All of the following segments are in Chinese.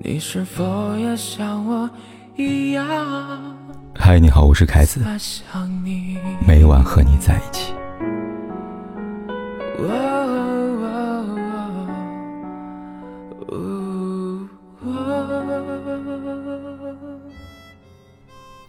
你是否也像我一样？嗨，你好，我是凯子，每晚和你在一起。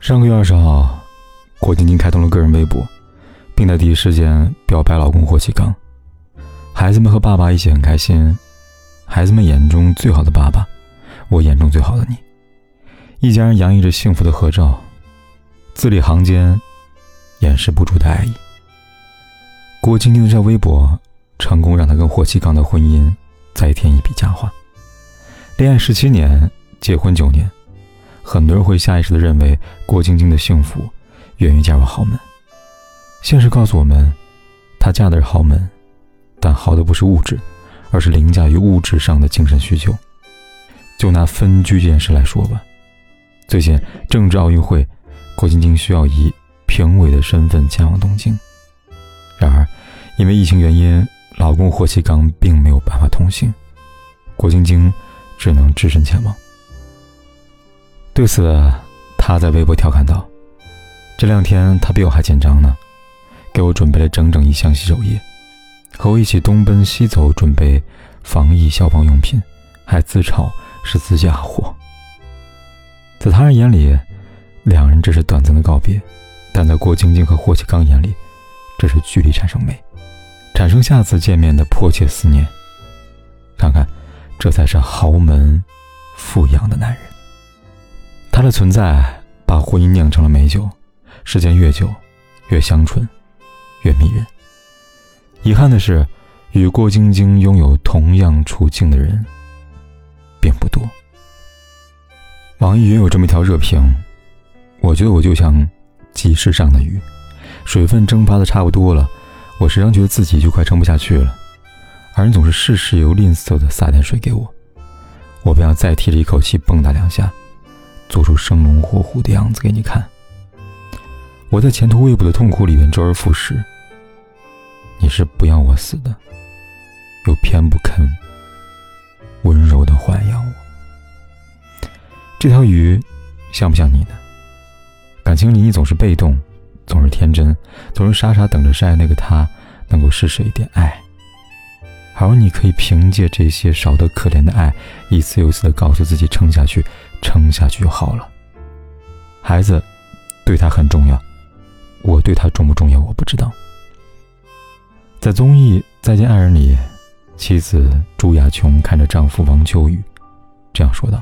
上个月二十号，郭晶晶开通了个人微博，并在第一时间表白老公霍启刚。孩子们和爸爸一起很开心，孩子们眼中最好的爸爸，我眼中最好的你，一家人洋溢着幸福的合照，字里行间掩饰不住的爱意。郭晶晶的微博，成功让她跟霍启刚的婚姻再添一笔佳话。恋爱十七年，结婚九年。很多人会下意识地认为郭晶晶的幸福源于嫁入豪门。现实告诉我们，她嫁的是豪门，但豪的不是物质，而是凌驾于物质上的精神需求。就拿分居这件事来说吧，最近正值奥运会，郭晶晶需要以评委的身份前往东京。然而，因为疫情原因，老公霍启刚并没有办法同行，郭晶晶只能只身前往。对此，他在微博调侃道：“这两天他比我还紧张呢，给我准备了整整一箱洗手液，和我一起东奔西走准备防疫消防用品，还自嘲是自家货。”在他人眼里，两人只是短暂的告别，但在郭晶晶和霍启刚眼里，这是距离产生美，产生下次见面的迫切思念。看看，这才是豪门富养的男人。他的存在把婚姻酿成了美酒，时间越久，越香醇，越迷人。遗憾的是，与郭晶晶拥有同样处境的人并不多。网易云有这么一条热评：我觉得我就像集市上的鱼，水分蒸发的差不多了，我时常觉得自己就快撑不下去了，而你总是事事又吝啬的撒点水给我，我便要再提着一口气蹦跶两下。做出生龙活虎的样子给你看。我在前途未卜的痛苦里面周而复始。你是不要我死的，又偏不肯温柔的豢养我。这条鱼像不像你呢？感情里你总是被动，总是天真，总是傻傻等着晒那个他能够施舍一点爱，而你可以凭借这些少得可怜的爱，一次又一次的告诉自己撑下去。撑下去就好了。孩子对他很重要，我对他重不重要我不知道。在综艺《再见爱人》里，妻子朱亚琼看着丈夫王秋雨，这样说道：“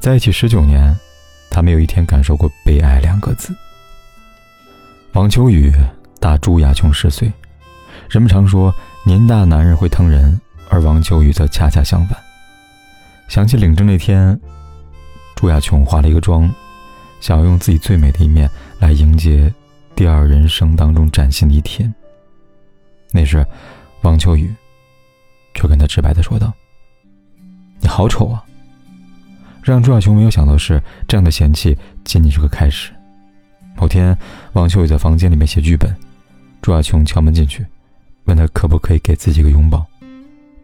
在一起十九年，他没有一天感受过悲哀两个字。”王秋雨大朱亚琼十岁，人们常说年大的男人会疼人，而王秋雨则恰恰相反。想起领证那天。朱亚琼化了一个妆，想要用自己最美的一面来迎接第二人生当中崭新的一天。那时，王秋雨却跟他直白的说道：“你好丑啊！”让朱亚琼没有想到的是，这样的嫌弃仅仅是个开始。某天，王秋雨在房间里面写剧本，朱亚琼敲门进去，问他可不可以给自己一个拥抱。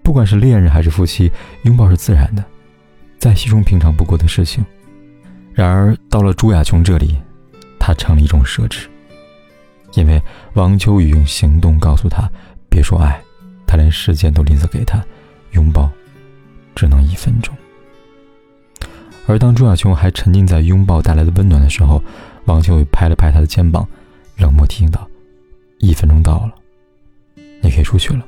不管是恋人还是夫妻，拥抱是自然的。再稀松平常不过的事情，然而到了朱亚琼这里，它成了一种奢侈。因为王秋雨用行动告诉他，别说爱，他连时间都吝啬给他，拥抱只能一分钟。而当朱亚琼还沉浸在拥抱带来的温暖的时候，王秋雨拍了拍他的肩膀，冷漠提醒道：“一分钟到了，你可以出去了。”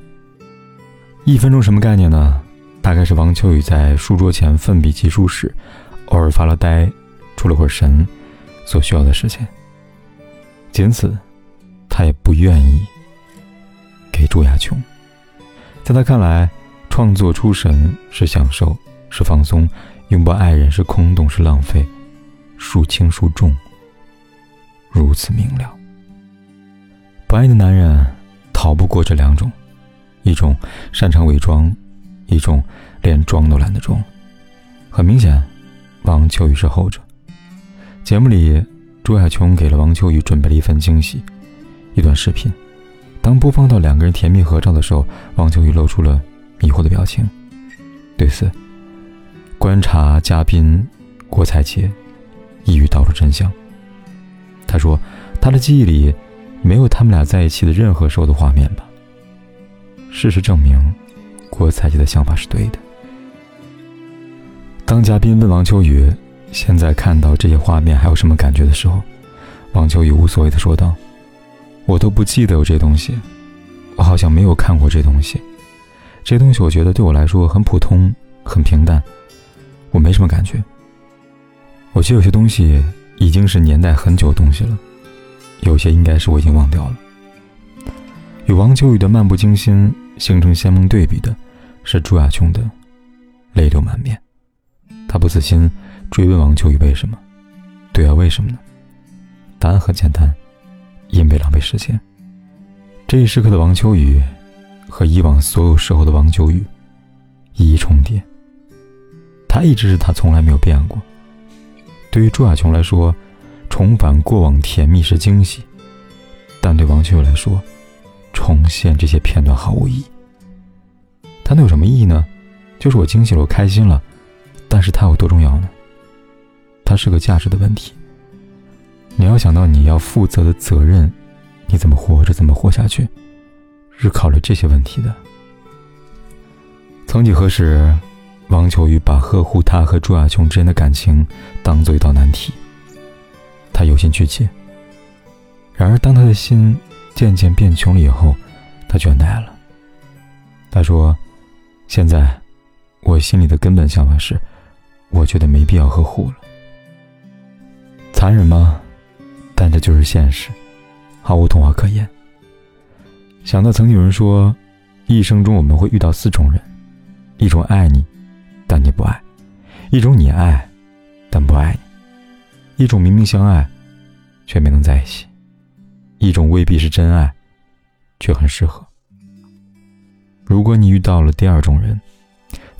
一分钟什么概念呢？大概是王秋雨在书桌前奋笔疾书时，偶尔发了呆，出了会神，所需要的时间。仅此，他也不愿意给朱亚琼。在他看来，创作出神是享受，是放松；拥抱爱人是空洞，是浪费。孰轻孰重，如此明了。不爱的男人逃不过这两种：一种擅长伪装。一种连装都懒得装，很明显，王秋雨是后者。节目里，朱亚琼给了王秋雨准备了一份惊喜，一段视频。当播放到两个人甜蜜合照的时候，王秋雨露出了迷惑的表情。对此，观察嘉宾郭采洁，一语道出真相。他说，他的记忆里没有他们俩在一起的任何时候的画面吧。事实证明，郭采洁的想法是对的。当嘉宾问王秋雨，现在看到这些画面还有什么感觉的时候，王秋雨无所谓的说道：“我都不记得有这东西，我好像没有看过这东西。这东西我觉得对我来说很普通，很平淡，我没什么感觉。我觉得有些东西已经是年代很久的东西了，有些应该是我已经忘掉了。”与王秋雨的漫不经心形成鲜明对比的，是朱亚琼的泪流满面。他不死心，追问王秋雨为什么？对啊，为什么呢？答案很简单，因为浪费时间。这一时刻的王秋雨，和以往所有时候的王秋雨一一重叠。他一直是他，从来没有变过。对于朱亚琼来说，重返过往甜蜜是惊喜，但对王秋雨来说，重现这些片段毫无意义。它能有什么意义呢？就是我惊喜了，我开心了，但是它有多重要呢？它是个价值的问题。你要想到你要负责的责任，你怎么活着，怎么活下去，是考虑这些问题的。曾几何时，王秋雨把呵护他和朱亚琼之间的感情当做一道难题，他有心去解。然而，当他的心……渐渐变穷了以后，他倦怠了。他说：“现在，我心里的根本想法是，我觉得没必要呵护了。残忍吗？但这就是现实，毫无童话可言。想到曾经有人说，一生中我们会遇到四种人：一种爱你，但你不爱；一种你爱，但不爱你；一种明明相爱，却没能在一起。”一种未必是真爱，却很适合。如果你遇到了第二种人，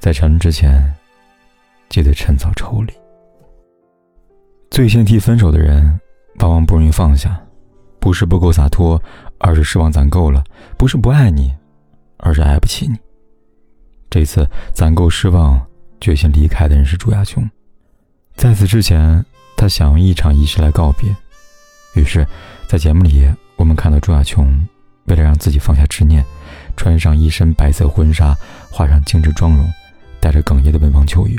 在承认之前，记得趁早抽离。最先提分手的人，往往不容易放下，不是不够洒脱，而是失望攒够了；不是不爱你，而是爱不起你。这次攒够失望，决心离开的人是朱亚琼。在此之前，他想用一场仪式来告别。于是，在节目里，我们看到朱亚琼为了让自己放下执念，穿上一身白色婚纱，画上精致妆容，带着哽咽的问王秋雨：“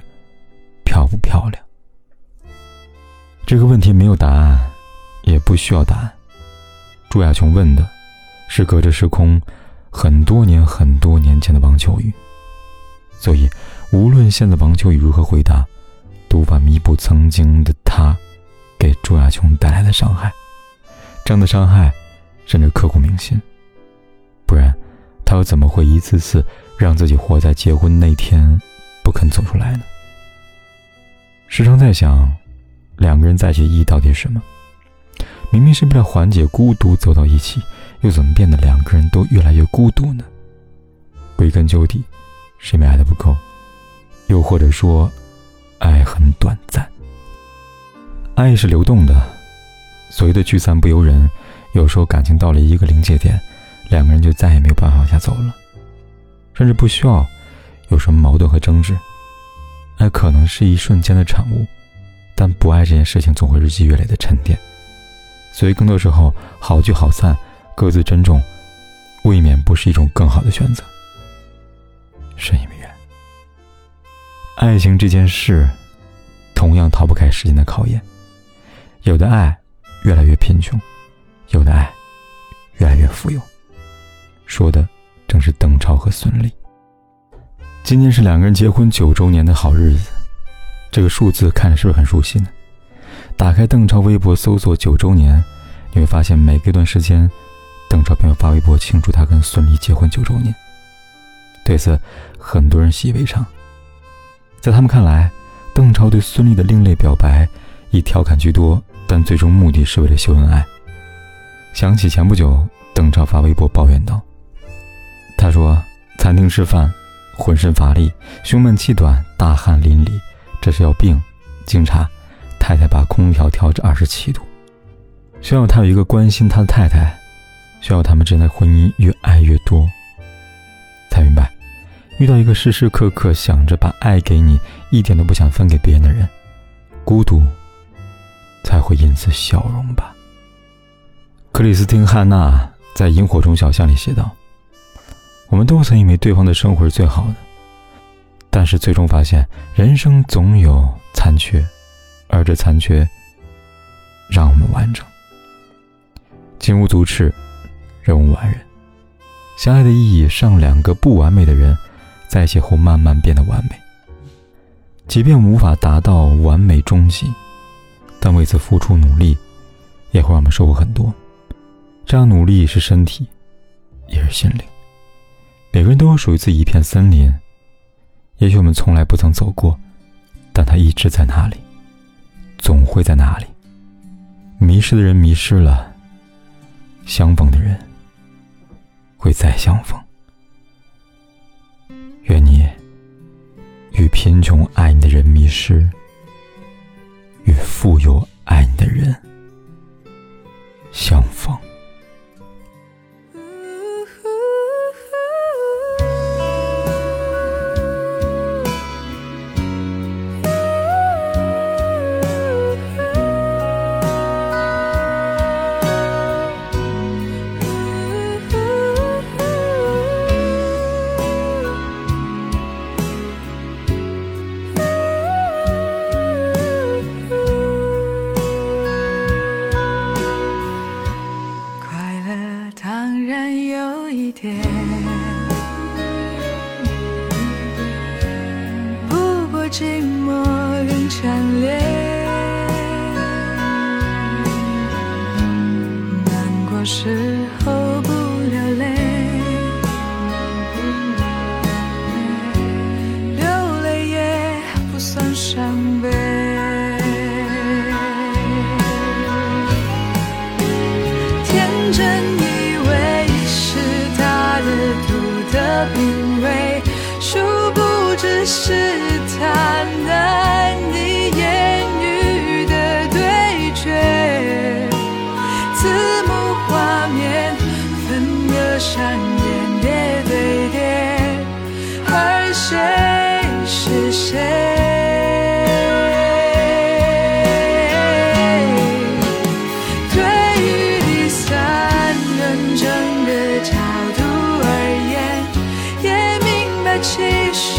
漂不漂亮？”这个问题没有答案，也不需要答案。朱亚琼问的，是隔着时空很多年、很多年前的王秋雨。所以，无论现在王秋雨如何回答，都无法弥补曾经的他给朱亚琼带来的伤害。这样的伤害，甚至刻骨铭心。不然，他又怎么会一次次让自己活在结婚那天不肯走出来呢？时常在想，两个人在一起意义到底是什么？明明是为了缓解孤独走到一起，又怎么变得两个人都越来越孤独呢？归根究底，是因为爱的不够，又或者说，爱很短暂。爱是流动的。所谓的聚散不由人，有时候感情到了一个临界点，两个人就再也没有办法往下走了，甚至不需要有什么矛盾和争执，爱可能是一瞬间的产物，但不爱这件事情总会日积月累的沉淀，所以更多时候好聚好散，各自珍重，未免不是一种更好的选择。深以为。爱情这件事，同样逃不开时间的考验，有的爱。越来越贫穷，有的爱越来越富有，说的正是邓超和孙俪。今天是两个人结婚九周年的好日子，这个数字看着是不是很熟悉呢？打开邓超微博搜索九周年，你会发现每隔一段时间，邓超便会发微博庆祝他跟孙俪结婚九周年。对此，很多人习以为常。在他们看来，邓超对孙俪的另类表白以调侃居多。但最终目的是为了秀恩爱。想起前不久，邓超发微博抱怨道：“他说，餐厅吃饭，浑身乏力，胸闷气短，大汗淋漓，这是要病。经查，太太把空调调至二十七度。需要他有一个关心他的太太，需要他们之间的婚姻越爱越多。才明白，遇到一个时时刻刻想着把爱给你，一点都不想分给别人的人，孤独才会因此消融吧。克里斯汀·汉娜在《萤火虫小巷》里写道：“我们都曾以为对方的生活是最好的，但是最终发现，人生总有残缺，而这残缺让我们完整。金无足赤，人无完人。相爱的意义，上两个不完美的人。”在一起后慢慢变得完美，即便无法达到完美终极，但为此付出努力，也会让我们收获很多。这样努力是身体，也是心灵。每个人都有属于自己一片森林，也许我们从来不曾走过，但它一直在那里，总会在那里。迷失的人迷失了，相逢的人会再相逢。愿你与贫穷爱你的人迷失，与富有爱你的人相逢。是。他难以言喻的对决，字幕画面分割闪电叠对叠，而谁是谁？对于第三人称的角度而言，也明白其实。